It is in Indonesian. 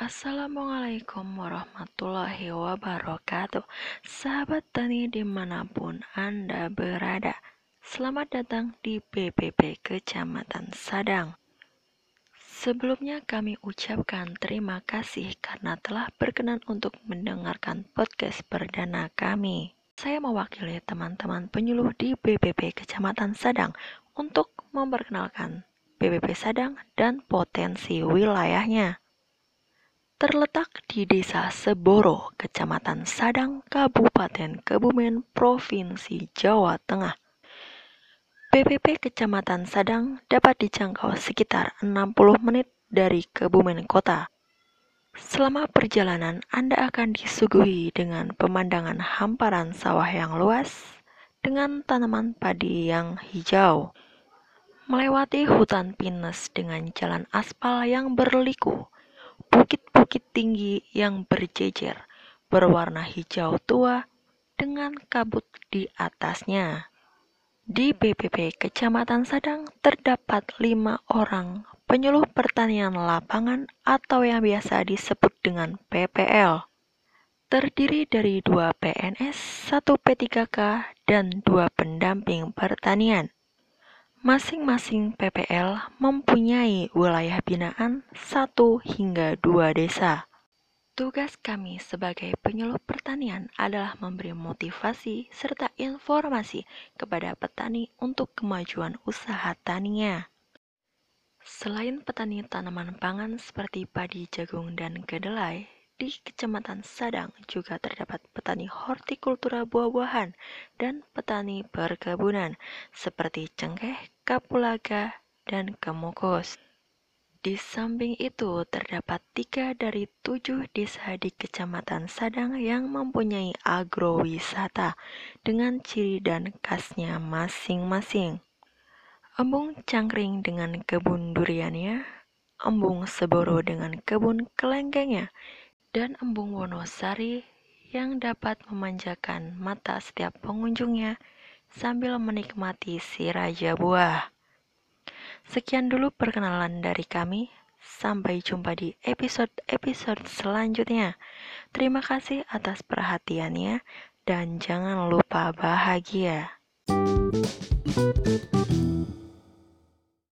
Assalamualaikum warahmatullahi wabarakatuh. Sahabat Tani di mana pun Anda berada Selamat datang di BPP Kecamatan Sadang. Sebelumnya kami ucapkan terima kasih karena telah berkenan untuk mendengarkan podcast perdana kami. Saya mewakili teman-teman penyuluh di BPP Kecamatan Sadang untuk memperkenalkan BPP Sadang dan potensi wilayahnya terletak di Desa Seboro, Kecamatan Sadang, Kabupaten Kebumen, Provinsi Jawa Tengah. PPP Kecamatan Sadang dapat dijangkau sekitar 60 menit dari Kebumen Kota. Selama perjalanan, Anda akan disuguhi dengan pemandangan hamparan sawah yang luas dengan tanaman padi yang hijau. Melewati hutan pinus dengan jalan aspal yang berliku, bukit-bukit tinggi yang berjejer, berwarna hijau tua dengan kabut di atasnya. Di BPP Kecamatan Sadang terdapat lima orang penyuluh pertanian lapangan atau yang biasa disebut dengan PPL. Terdiri dari dua PNS, satu P3K, dan dua pendamping pertanian. Masing-masing PPL mempunyai wilayah binaan satu hingga dua desa. Tugas kami sebagai penyuluh pertanian adalah memberi motivasi serta informasi kepada petani untuk kemajuan usaha taninya. Selain petani tanaman pangan seperti padi, jagung, dan kedelai, di Kecamatan Sadang juga terdapat petani hortikultura buah-buahan dan petani perkebunan seperti cengkeh, kapulaga, dan kemukus. Di samping itu, terdapat tiga dari tujuh desa di Kecamatan Sadang yang mempunyai agrowisata dengan ciri dan khasnya masing-masing. Embung Cangkring dengan kebun duriannya, Embung Seboro dengan kebun kelenggengnya, dan embung Wonosari yang dapat memanjakan mata setiap pengunjungnya sambil menikmati si raja buah. Sekian dulu perkenalan dari kami. Sampai jumpa di episode-episode selanjutnya. Terima kasih atas perhatiannya dan jangan lupa bahagia.